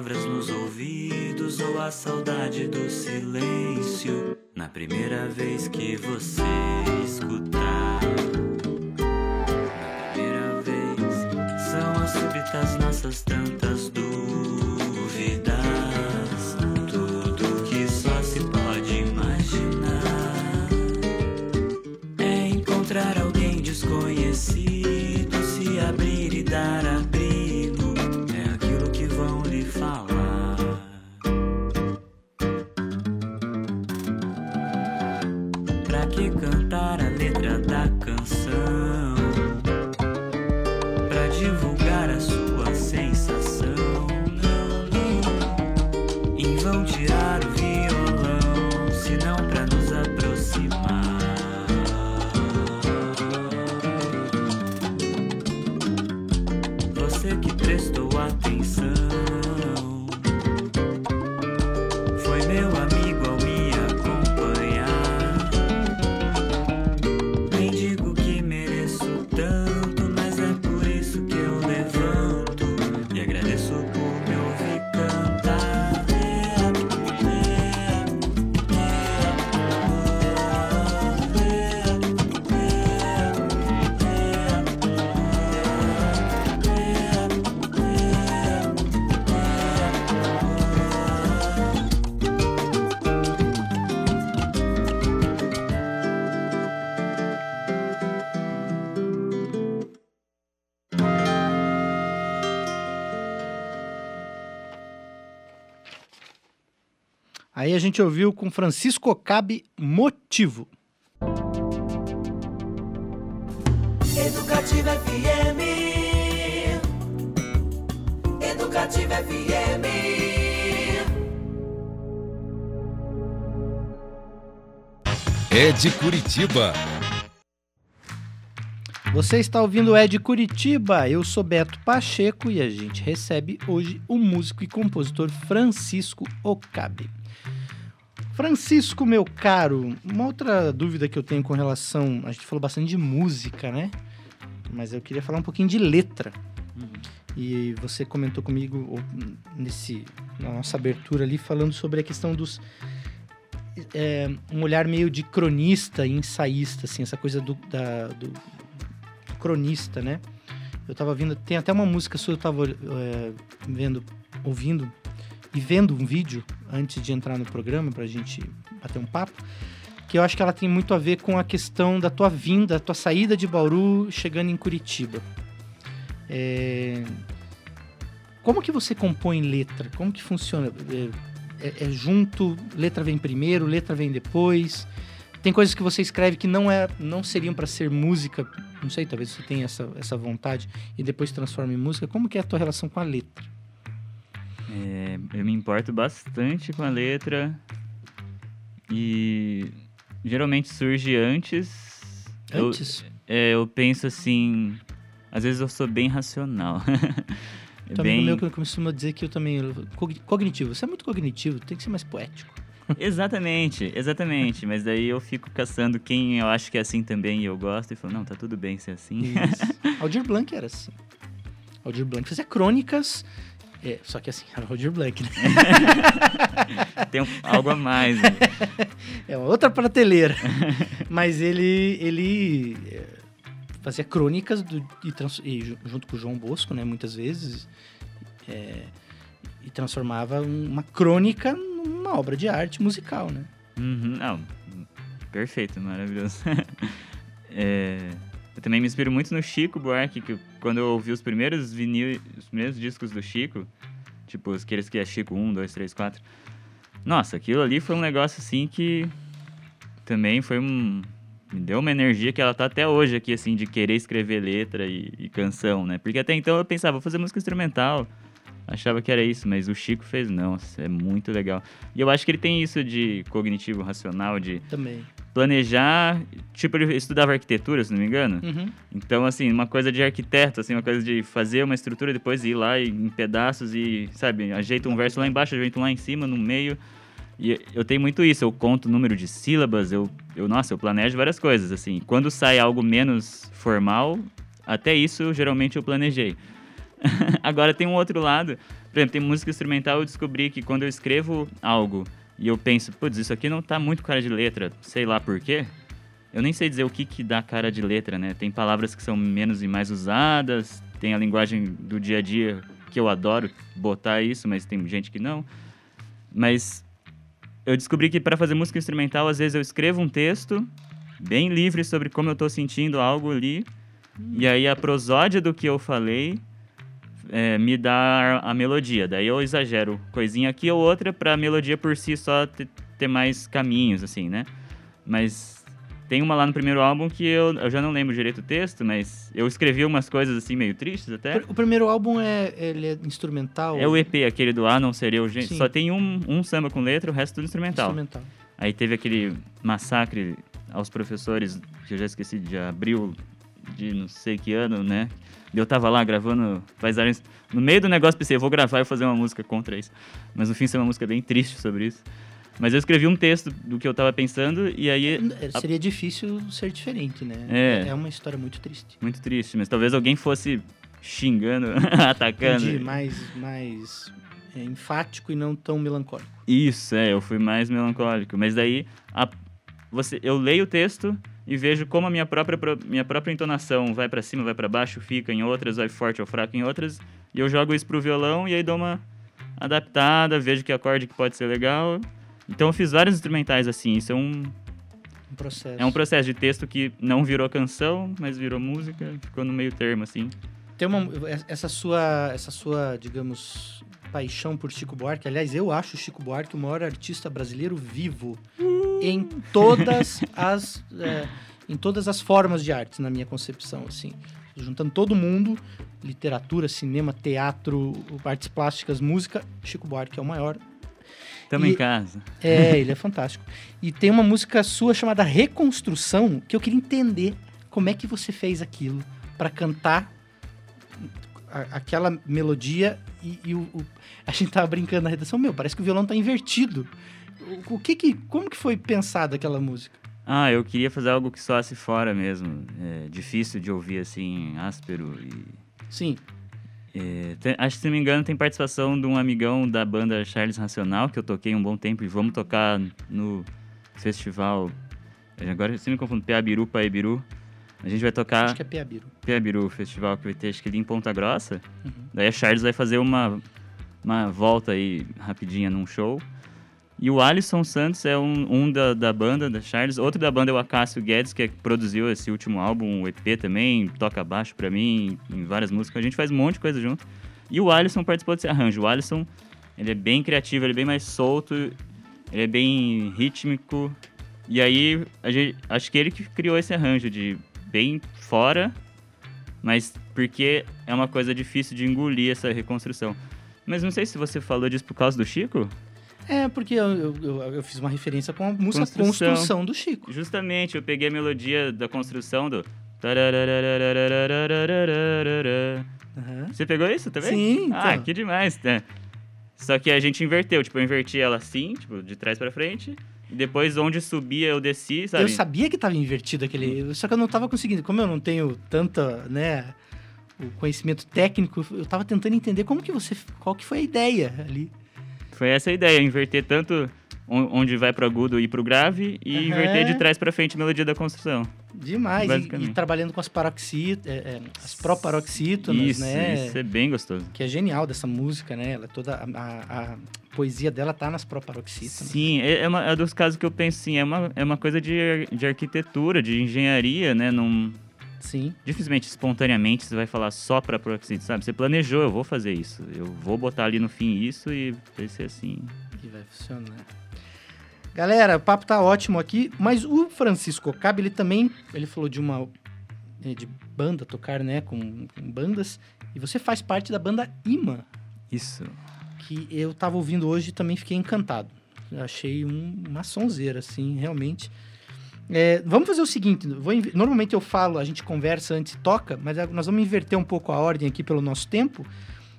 Palavras nos ouvidos ou a saudade do silêncio na primeira vez que você Aí a gente ouviu com Francisco Ocabe Motivo. Educativa FM. Educativa FM. É de Curitiba. Você está ouvindo o Ed Curitiba, eu sou Beto Pacheco e a gente recebe hoje o músico e compositor Francisco Ocabe. Francisco, meu caro, uma outra dúvida que eu tenho com relação. A gente falou bastante de música, né? Mas eu queria falar um pouquinho de letra. E você comentou comigo nesse, na nossa abertura ali, falando sobre a questão dos. é, um olhar meio de cronista e ensaísta, assim, essa coisa do, da, do, cronista, né? Eu tava vendo, tem até uma música sua, eu tava é, vendo, ouvindo e vendo um vídeo antes de entrar no programa pra gente bater um papo, que eu acho que ela tem muito a ver com a questão da tua vinda, da tua saída de Bauru chegando em Curitiba. É, Como que você compõe letra? Como que funciona? É, é- é junto, letra vem primeiro, letra vem depois? Tem coisas que você escreve que não, é, não seriam para ser música, não sei, talvez você tenha essa, essa vontade e depois transforma em música. Como que é a tua relação com a letra? É, eu me importo bastante com a letra e geralmente surge antes. Eu- Antes? é, eu penso assim, às vezes eu sou bem racional. É Tem um amigo bem... meu que costuma dizer que eu também. cog- Cognitivo. Você é muito cognitivo, tem que ser mais poético. Exatamente, exatamente. Mas daí eu fico caçando quem eu acho que é assim também e eu gosto e falo, não, tá tudo bem ser assim. Aldir Blanc era assim. Aldir Blanc fazia crônicas. É, só que assim, era Aldir Blanc, né? Tem um- algo a mais. né? É outra prateleira. Mas ele, ele é, fazia crônicas do, e, trans- e ju- junto com o João Bosco, né? Muitas vezes. é, e transformava uma crônica numa obra de arte musical, né? Uhum, não, perfeito, maravilhoso. É, eu também me inspiro muito no Chico Buarque, que quando eu ouvi os primeiros vinil, os primeiros discos do Chico, tipo aqueles que é Chico 1, 2, 3, 4. Nossa, aquilo ali foi um negócio assim que também foi um. Me deu uma energia que ela tá até hoje aqui, assim, de querer escrever letra e, e canção, né? Porque até então eu pensava, vou fazer música instrumental. Achava que era isso, mas o Chico fez, não, é muito legal. E eu acho que ele tem isso de cognitivo racional, de Também. Planejar. Tipo, ele estudava arquitetura, se não me engano. Uhum. Então, assim, uma coisa de arquiteto, assim, uma coisa de fazer uma estrutura e depois ir lá em pedaços e, sabe, ajeita um verso lá embaixo, ajeita um lá em cima, no meio. E eu tenho muito isso, eu conto o número de sílabas, eu, eu nossa, eu planejo várias coisas, assim. Quando sai algo menos formal, até isso geralmente eu planejei. Agora tem um outro lado, por exemplo, tem música instrumental, eu descobri que quando eu escrevo algo e eu penso, putz, isso aqui não tá muito cara de letra, sei lá por quê, eu nem sei dizer o que que dá cara de letra, né? Tem palavras que são menos e mais usadas, tem a linguagem do dia a dia que eu adoro botar isso, mas tem gente que não. Mas eu descobri que para fazer música instrumental, às vezes eu escrevo um texto bem livre sobre como eu tô sentindo algo ali, e aí a prosódia do que eu falei é, me dá a melodia. Daí eu exagero coisinha aqui ou outra pra melodia por si só te- ter mais caminhos, assim, né? Mas tem uma lá no primeiro álbum que eu, eu já não lembro direito o texto, mas eu escrevi umas coisas assim meio tristes até. O primeiro álbum é, ele é instrumental? É o EP, aquele do Ah, não ser eu, gente. Sim. Só tem um, um samba com letra, o resto tudo instrumental. instrumental. Aí teve aquele massacre aos professores, que eu já esqueci, de abril de não sei que ano, né? Eu tava lá gravando paisagens. No meio do negócio pensei, eu vou gravar e fazer uma música contra isso. Mas no fim foi uma música bem triste sobre isso. Mas eu escrevi um texto do que eu tava pensando e aí. É, Seria difícil ser diferente, né? É. É uma história muito triste. Muito triste, mas talvez alguém fosse xingando, atacando. Entendi, mais, mais é, enfático e não tão melancólico. Isso, é, eu fui mais melancólico. Mas daí a- você, eu leio o texto e vejo como a minha própria, minha própria entonação vai pra cima, vai pra baixo, fica em outras, vai forte ou fraco em outras. E eu jogo isso pro violão e aí dou uma adaptada, vejo que acorde que pode ser legal. Então eu fiz vários instrumentais assim. Isso é um, Um processo. é um processo de texto que não virou canção, mas virou música, ficou no meio termo, assim. Tem uma, essa sua, essa sua, digamos, paixão por Chico Buarque. Aliás, eu acho Chico Buarque o maior artista brasileiro vivo em todas as, é, em todas as formas de arte, na minha concepção, assim. Juntando todo mundo, literatura, cinema, teatro, artes plásticas, música, Chico Buarque é o maior. Tamo E- em casa. É, ele é fantástico. E tem uma música sua chamada Reconstrução, que eu queria entender como é que você fez aquilo para cantar aquela melodia e, e o, o- a gente tava brincando na redação, meu, parece que o violão tá invertido. O, o que que, como que foi pensada aquela música? Ah, eu queria fazer algo que soasse fora mesmo. É difícil de ouvir assim, áspero e Sim, É, tem- acho que, se não me engano, tem participação de um amigão da banda Charles Racional, que eu toquei um bom tempo, e vamos tocar no festival. A gente vai tocar. Acho que é Piabiru. Piabiru, o festival que vai ter, acho que ali em Ponta Grossa. Uhum. Daí a Charles vai fazer uma, uma volta aí rapidinha num show. E o Alisson Santos é um, um da, da, banda, da Charles. Outro da banda é o Acácio Guedes, que produziu esse último álbum, o EP também, toca baixo para mim, em várias músicas. A gente faz um monte de coisa junto. E o Alisson participou desse arranjo. O Alisson, ele é bem criativo, ele é bem mais solto, ele é bem rítmico. E aí, gente, acho que ele que criou esse arranjo de bem fora, mas porque é uma coisa difícil de engolir essa reconstrução. Mas não sei se você falou disso por causa do Chico? É, porque eu, eu, eu fiz uma referência com a música construção. construção. do Chico. Justamente, eu peguei a melodia da construção do. Uhum. Você pegou isso também? Sim. Então. Ah, que demais, né? Só que a gente inverteu, tipo, eu inverti ela assim, tipo, de trás para frente. Depois, onde subia, eu desci, sabe? Eu sabia que tava invertido aquele. Só que eu não tava conseguindo. Como eu não tenho tanta, né? O conhecimento técnico, eu tava tentando entender como que você. Qual que foi a ideia ali. Foi essa a ideia, inverter tanto onde vai pro agudo e pro grave e Aham. inverter de trás pra frente a melodia da construção. Demais. E, e trabalhando com as paroxítonas, as proparoxítonas, Isso, né? isso é bem gostoso. Que é genial dessa música, né? Ela é toda. A, a- a poesia dela tá nas proparoxítonas. Sim, é, é, uma, é dos casos que eu penso assim, é uma, é uma coisa de, de arquitetura, de engenharia, né? Não, Sim. dificilmente, espontaneamente, você vai falar só pra proxite, sabe? Você planejou, eu vou fazer isso. Eu vou botar ali no fim isso e vai ser assim. E vai funcionar. Galera, o papo tá ótimo aqui, mas o Francisco Cabe, ele também, ele falou de uma eh, de banda, tocar, né, com, com bandas, e você faz parte da banda Ima, Isso. que eu tava ouvindo hoje e também fiquei encantado. Achei um- uma sonzeira, assim, realmente. É, vamos fazer o seguinte, normalmente eu falo, a gente conversa antes e toca, mas a- nós vamos inverter um pouco a ordem aqui pelo nosso tempo.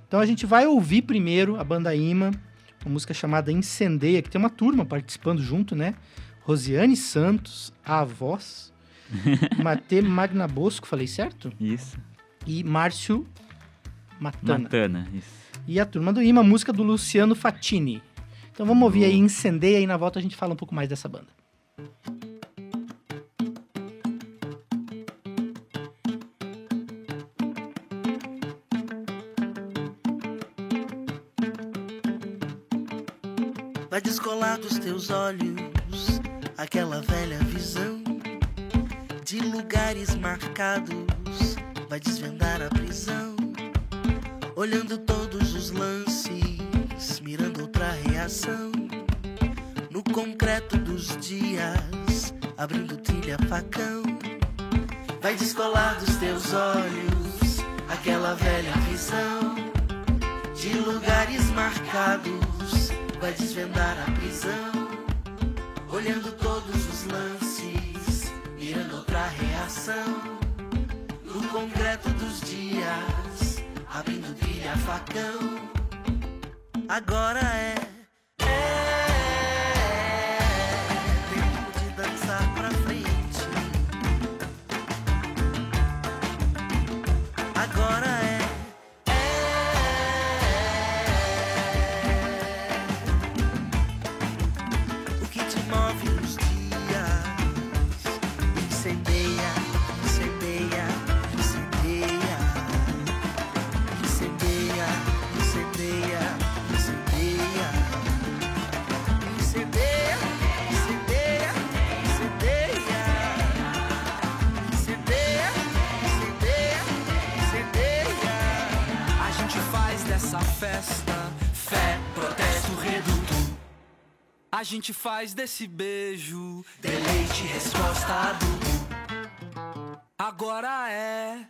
Então a gente vai ouvir primeiro a banda Ima, uma música chamada Incendeia, que tem uma turma participando junto, né? Rosiane Santos, a voz, Matê Magnabosco, falei certo? Isso. E Márcio Matana. Matana, isso. E a turma do Ima, música do Luciano Fatini. Então vamos ouvir aí Incendeia e na volta a gente fala um pouco mais dessa banda. Vai descolar dos teus olhos aquela velha visão de lugares marcados. Vai desvendar a prisão, olhando todos os lances, mirando outra reação. No concreto dos dias, abrindo trilha facão. Vai descolar dos teus olhos aquela velha visão de lugares marcados. Vai desvendar a prisão, olhando todos os lances, mirando outra reação. No concreto dos dias, abrindo trilha facão. Agora é, gente faz desse beijo Deleite, resposta adulto agora é.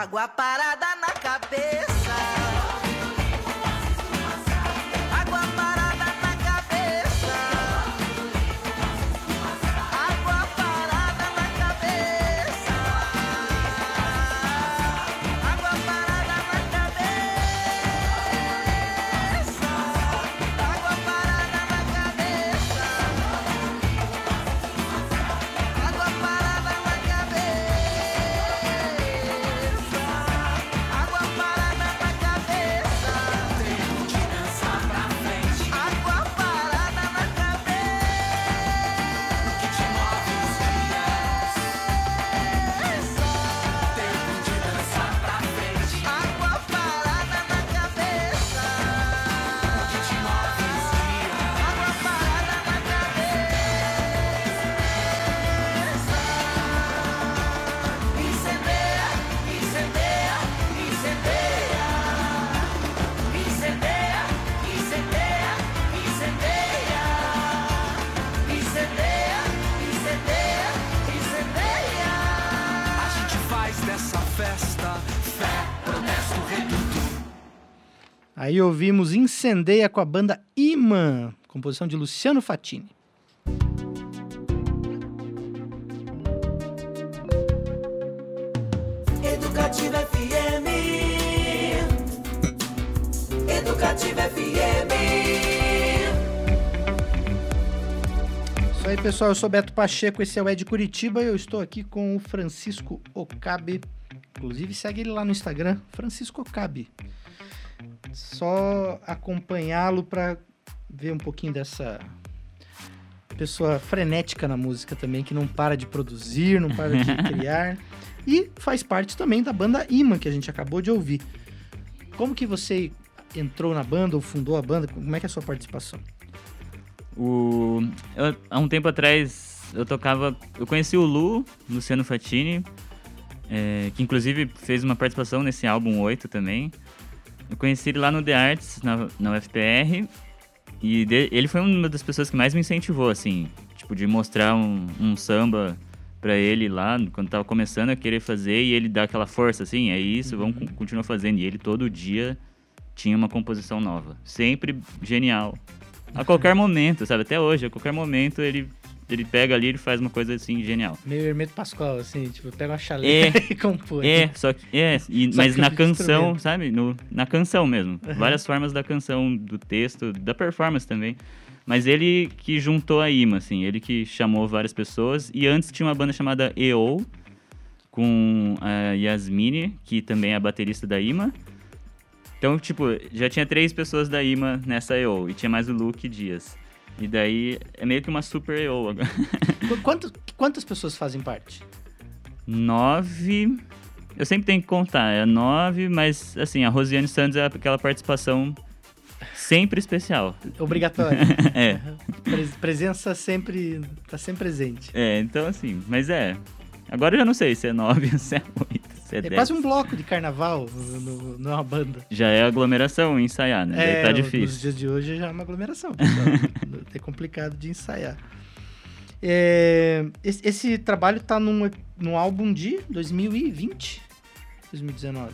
Água parada Aí ouvimos Incendeia com a banda Imã, composição de Luciano Fatini. Educativa FM. Educativa FM. Isso aí, pessoal. Eu sou Beto Pacheco, esse é o Ed Curitiba e eu estou aqui com o Francisco Okabe. Inclusive, segue ele lá no Instagram, Francisco Okabe. Só acompanhá-lo para ver um pouquinho dessa pessoa frenética na música também, que não para de produzir, não para de criar. E faz parte também da banda Imã, que a gente acabou de ouvir. Como que você entrou na banda ou fundou a banda? Como é que é a sua participação? O, eu- há um tempo atrás eu tocava. Eu conheci o Lu, Luciano Fatini, é, que inclusive fez uma participação nesse álbum 8 também. Eu conheci ele lá no The Arts, na, na UFPR, e de- ele foi uma das pessoas que mais me incentivou, assim, tipo, de mostrar um, um samba pra ele lá, quando tava começando a querer fazer, e ele dá aquela força, assim, é isso, vamos con- continuar fazendo. E ele todo dia tinha uma composição nova. Sempre genial. A qualquer momento, sabe? Até hoje, a qualquer momento ele, ele pega ali e faz uma coisa assim genial. Meio Hermeto Pascoal, assim, tipo, pega uma chaleira É. e compõe. É, só que. É, e- Só mas que na canção, sabe? No, na canção mesmo. Várias formas da canção, do texto, da performance também. Mas ele que juntou a Ima, assim, ele que chamou várias pessoas. E antes tinha uma banda chamada EO, com a Yasmine, que também é a baterista da Ima. Então, tipo, já tinha três pessoas da Ima nessa EO, e tinha mais o Luke Dias. E daí é meio que uma super EO agora. Qu- Quantas, pessoas fazem parte? Nove. Eu sempre tenho que contar, é nove, mas assim, a Rosiane Santos é aquela participação sempre especial. Obrigatório. É, Pres- presença sempre. tá sempre presente. é, então assim, mas é. Agora eu já não sei se é nove ou se é oito, é, É quase um bloco de carnaval no, numa banda. Já é aglomeração ensaiar, né? Daí tá no- Nos difícil. dias de hoje já é uma aglomeração, pessoal. é complicado de ensaiar. É, esse, esse trabalho tá num, num álbum de 2020? 2019.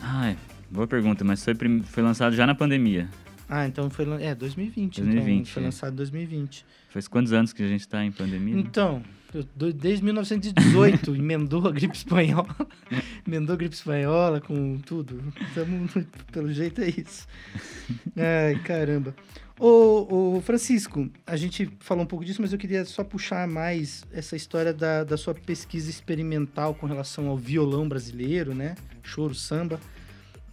Ai, boa pergunta, mas foi, foi lançado já na pandemia. Ah, então foi. É, 2020. 2020, então, foi é. lançado em 2020. Faz quantos anos que a gente tá em pandemia? Então, eu desde 1918 emendou a gripe espanhola. emendou a gripe espanhola com tudo. Tamo, pelo jeito é isso. Ai, caramba. Ô, ô, Francisco, a gente falou um pouco disso, mas eu queria só puxar mais essa história da, da sua pesquisa experimental com relação ao violão brasileiro, né? Choro, samba.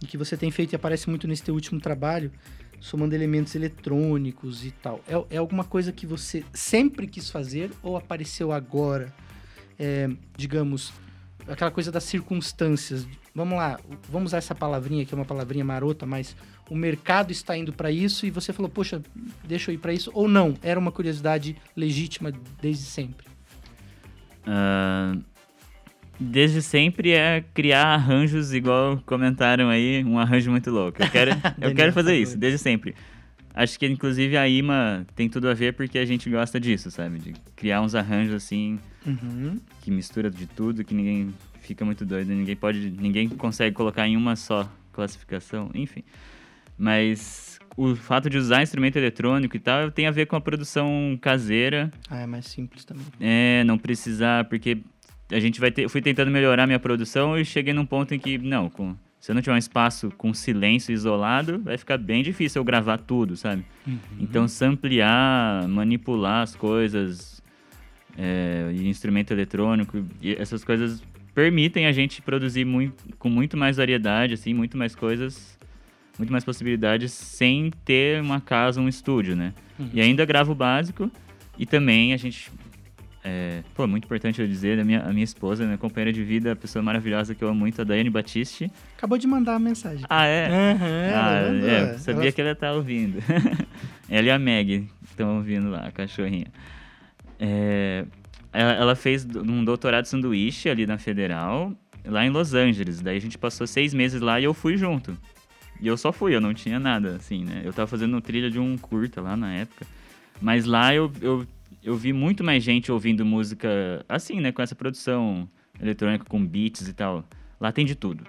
E que você tem feito e aparece muito nesse teu último trabalho, somando elementos eletrônicos e tal. É, é alguma coisa que você sempre quis fazer ou apareceu agora? É, digamos, aquela coisa das circunstâncias. vamos lá, vamos usar essa palavrinha que é uma palavrinha marota, mas o mercado está indo para isso e você falou, poxa, deixa eu ir para isso ou não? Era uma curiosidade legítima desde sempre. Ah, desde sempre é criar arranjos, igual comentaram aí, um arranjo muito louco. Eu quero, eu quero fazer isso. desde sempre. Acho que, inclusive, a IMA tem tudo a ver porque a gente gosta disso, sabe? De criar uns arranjos, assim, Uhum. que mistura de tudo, que ninguém fica muito doido, ninguém pode, ninguém consegue colocar em uma só classificação, enfim. Mas o fato de usar instrumento eletrônico e tal tem a ver com a produção caseira, Ah, é mais simples também. é, não precisar, porque a gente vai ter, eu fui tentando melhorar minha produção e cheguei num ponto em que não, com se eu não tiver um espaço com silêncio isolado, vai ficar bem difícil eu gravar tudo, sabe? Então, samplear, manipular as coisas, é, instrumento eletrônico, e essas coisas permitem a gente produzir muito, com muito mais variedade, assim, muito mais coisas, muito mais possibilidades, sem ter uma casa, um estúdio, né? E ainda gravo o básico, e também a gente... É, pô, muito importante eu dizer, a minha, a minha esposa, minha companheira de vida, a pessoa maravilhosa que eu amo muito, a Daiane Batiste. Acabou de mandar a mensagem. Ah, é? Aham, Ah, é, sabia Ela- que ela tá ouvindo. ela e a Meg estão ouvindo lá, a cachorrinha. É, ela, ela fez um doutorado de sanduíche ali na Federal, lá em Los Angeles. Daí a gente passou seis meses lá e eu fui junto. E eu só fui, eu não tinha nada, assim, né? Eu tava fazendo trilha de um curta lá na época. Mas lá eu, eu, eu vi muito mais gente ouvindo música assim, né? Com essa produção eletrônica, com beats e tal. Lá tem de tudo.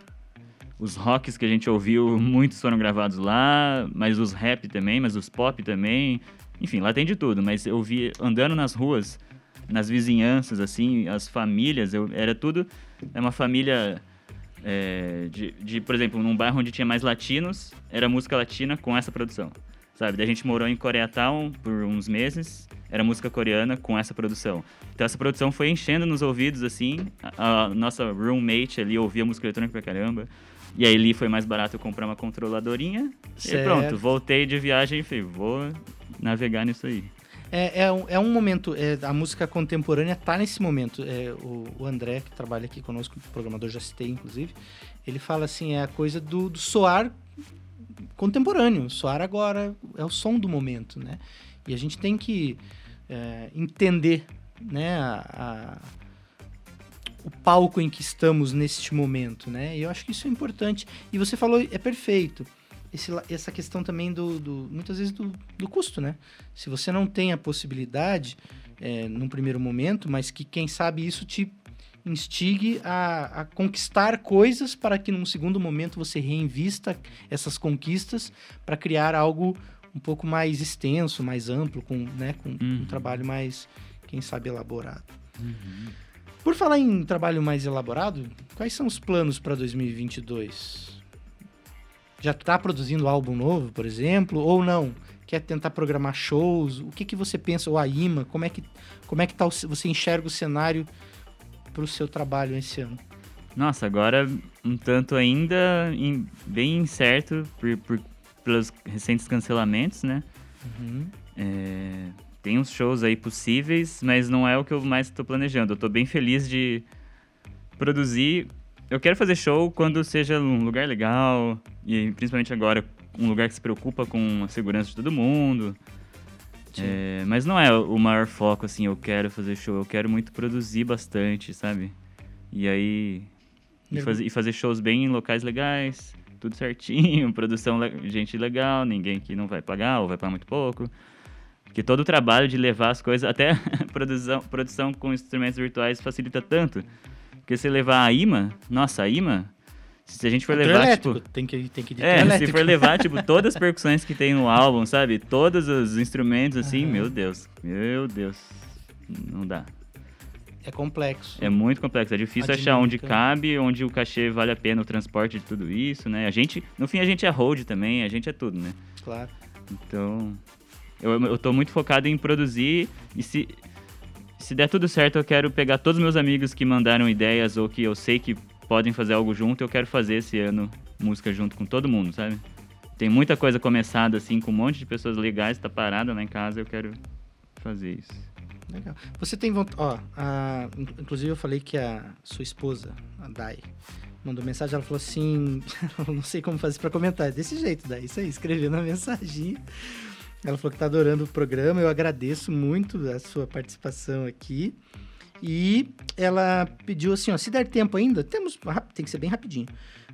Os rocks que a gente ouviu, muitos foram gravados lá, mas os rap também, mas os pop também. Enfim, lá tem de tudo, mas eu vi andando nas ruas, nas vizinhanças, assim, as famílias, eu, era tudo. É uma família é, de, de, por exemplo, num bairro onde tinha mais latinos, era música latina com essa produção. Sabe? Daí a gente morou em Koreatown por uns meses, era música coreana com essa produção. Então essa produção foi enchendo nos ouvidos, assim. A, a nossa roommate ali ouvia música eletrônica pra caramba. E aí ali foi mais barato eu comprar uma controladorinha. Certo. E pronto, voltei de viagem e falei, vou navegar nisso aí. É, é, um, é um momento, é, a música contemporânea tá nesse momento. É, o, o André, que trabalha aqui conosco, o programador já citei, inclusive, ele fala assim, é a coisa do, do soar contemporâneo. Soar agora é o som do momento, né? E a gente tem que é, entender, né, a- a- o palco em que estamos neste momento, né? E eu acho que isso é importante. E você falou, é perfeito. Esse essa questão também do, do- muitas vezes do, do custo, né? Se você não tem a possibilidade, é, num primeiro momento, mas que quem sabe isso te instigue a, a conquistar coisas para que num segundo momento você reinvista essas conquistas para criar algo um pouco mais extenso, mais amplo, com, né, com um Uhum. trabalho mais, quem sabe, elaborado. Por falar em trabalho mais elaborado, quais são os planos para 2022? Já está produzindo álbum novo, por exemplo, ou não? Quer tentar programar shows? O que, que você pensa, ou a IMA? Como é que, como é que tá o você enxerga o cenário para o seu trabalho esse ano? Nossa, agora um tanto ainda in- bem incerto por, por- pelos recentes cancelamentos, né? Uhum. É, tem uns shows aí possíveis, mas não é o que eu mais estou planejando. Eu tô bem feliz de produzir. Eu quero fazer show quando seja um lugar legal, e principalmente agora, um lugar que se preocupa com a segurança de todo mundo. É, mas não é o maior foco, assim, eu quero fazer show, eu quero muito produzir bastante, sabe? E aí. E fazer, e fazer shows bem em locais legais, tudo certinho, produção, gente legal, ninguém que não vai pagar ou vai pagar muito pouco. Porque todo o trabalho de levar as coisas, até produção, produção com instrumentos virtuais facilita tanto. Porque se levar a imã, nossa, a imã, se a gente for levar, elétrico, tipo. tem que, tem que É, se for levar, tipo, todas as percussões que tem no álbum, sabe? Todos os instrumentos, assim, Aham. meu Deus. Meu Deus. Não dá. É complexo. É muito complexo. É difícil A achar onde cabe, onde o cachê vale a pena o transporte de tudo isso, né? A gente, no fim, a gente é hold também, a gente é tudo, né? Claro. Então, eu, eu tô muito focado em produzir e se, se der tudo certo, eu quero pegar todos os meus amigos que mandaram ideias ou que eu sei que podem fazer algo junto, eu quero fazer esse ano música junto com todo mundo, sabe? Tem muita coisa começada assim, com um monte de pessoas legais, tá parada lá em casa, eu quero fazer isso. Legal. Você tem vontade. Ó, a- in- inclusive eu falei que a sua esposa, a Dai, mandou mensagem, ela falou assim, não sei como fazer pra comentar, desse jeito, daí isso aí, escrevendo a mensagem. Ela falou que tá adorando o programa, eu agradeço muito a sua participação aqui. E ela pediu assim, ó, se der tempo ainda, temos, tem que ser bem rapidinho.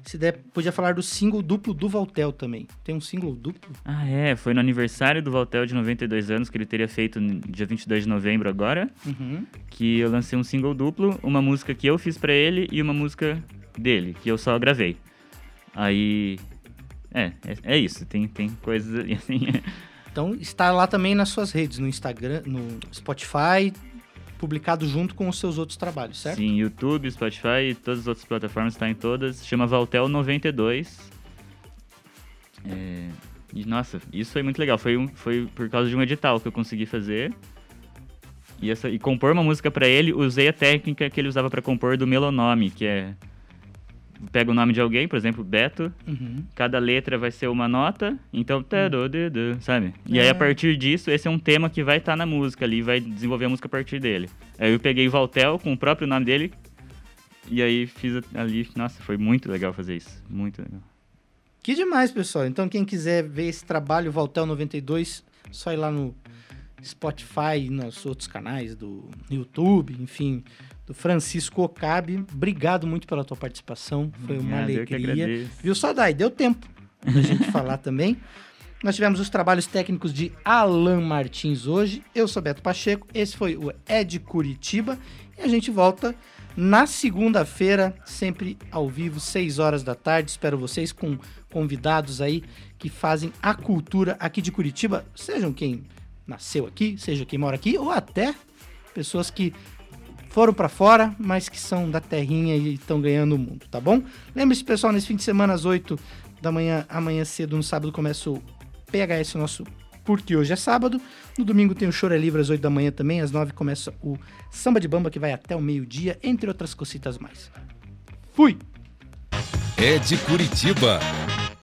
Se der, podia falar do single duplo do Valtel também. Tem um single duplo? Ah, é. Foi no aniversário do Valtel de 92 anos, que ele teria feito no dia 22 de novembro agora, Uhum. que eu lancei um single duplo, uma música que eu fiz pra ele e uma música dele, que eu só gravei. Aí. É, é, é isso. Tem, tem coisas assim. Então está lá também nas suas redes, no Instagram, no Spotify, publicado junto com os seus outros trabalhos, certo? Sim, YouTube, Spotify e todas as outras plataformas, tá em todas. Chama Valtel 92. É, e, nossa, isso foi muito legal. Foi, um, foi por causa de um edital que eu consegui fazer. E, essa, e compor uma música pra ele, usei a técnica que ele usava pra compor do melonome, que é... Pega o nome de alguém, por exemplo, Beto. Uhum. Cada letra vai ser uma nota, então... tadodedê, Sabe? E aí, É. a partir disso, esse é um tema que vai estar na música ali, vai desenvolver a música a partir dele. Aí eu peguei o Valtel com o próprio nome dele, e aí fiz ali... Nossa, foi muito legal fazer isso. Muito legal. Que demais, pessoal. Então, quem quiser ver esse trabalho, Valtel 92, só ir lá no Spotify nos outros canais do YouTube, enfim, do Francisco Okabe. Obrigado muito pela tua participação. Foi uma alegria. Viu só, Dai? Deu tempo da gente falar também. Nós tivemos os trabalhos técnicos de Alan Martins hoje. Eu sou Beto Pacheco. Esse foi o Ed Curitiba. E a gente volta na segunda-feira, sempre ao vivo, 6 horas da tarde. Espero vocês com convidados aí que fazem a cultura aqui de Curitiba, sejam quem nasceu aqui, seja quem mora aqui, ou até pessoas que foram pra fora, mas que são da terrinha e estão ganhando o mundo, tá bom? Lembre-se, pessoal, nesse fim de semana, às 8 da manhã, amanhã cedo, no sábado, começa o PHS, nosso Porque Hoje é Sábado. No domingo tem o Choro é Livre às 8 da manhã também, às 9 começa o Samba de Bamba, que vai até o meio-dia, entre outras cositas mais. Fui! É de Curitiba.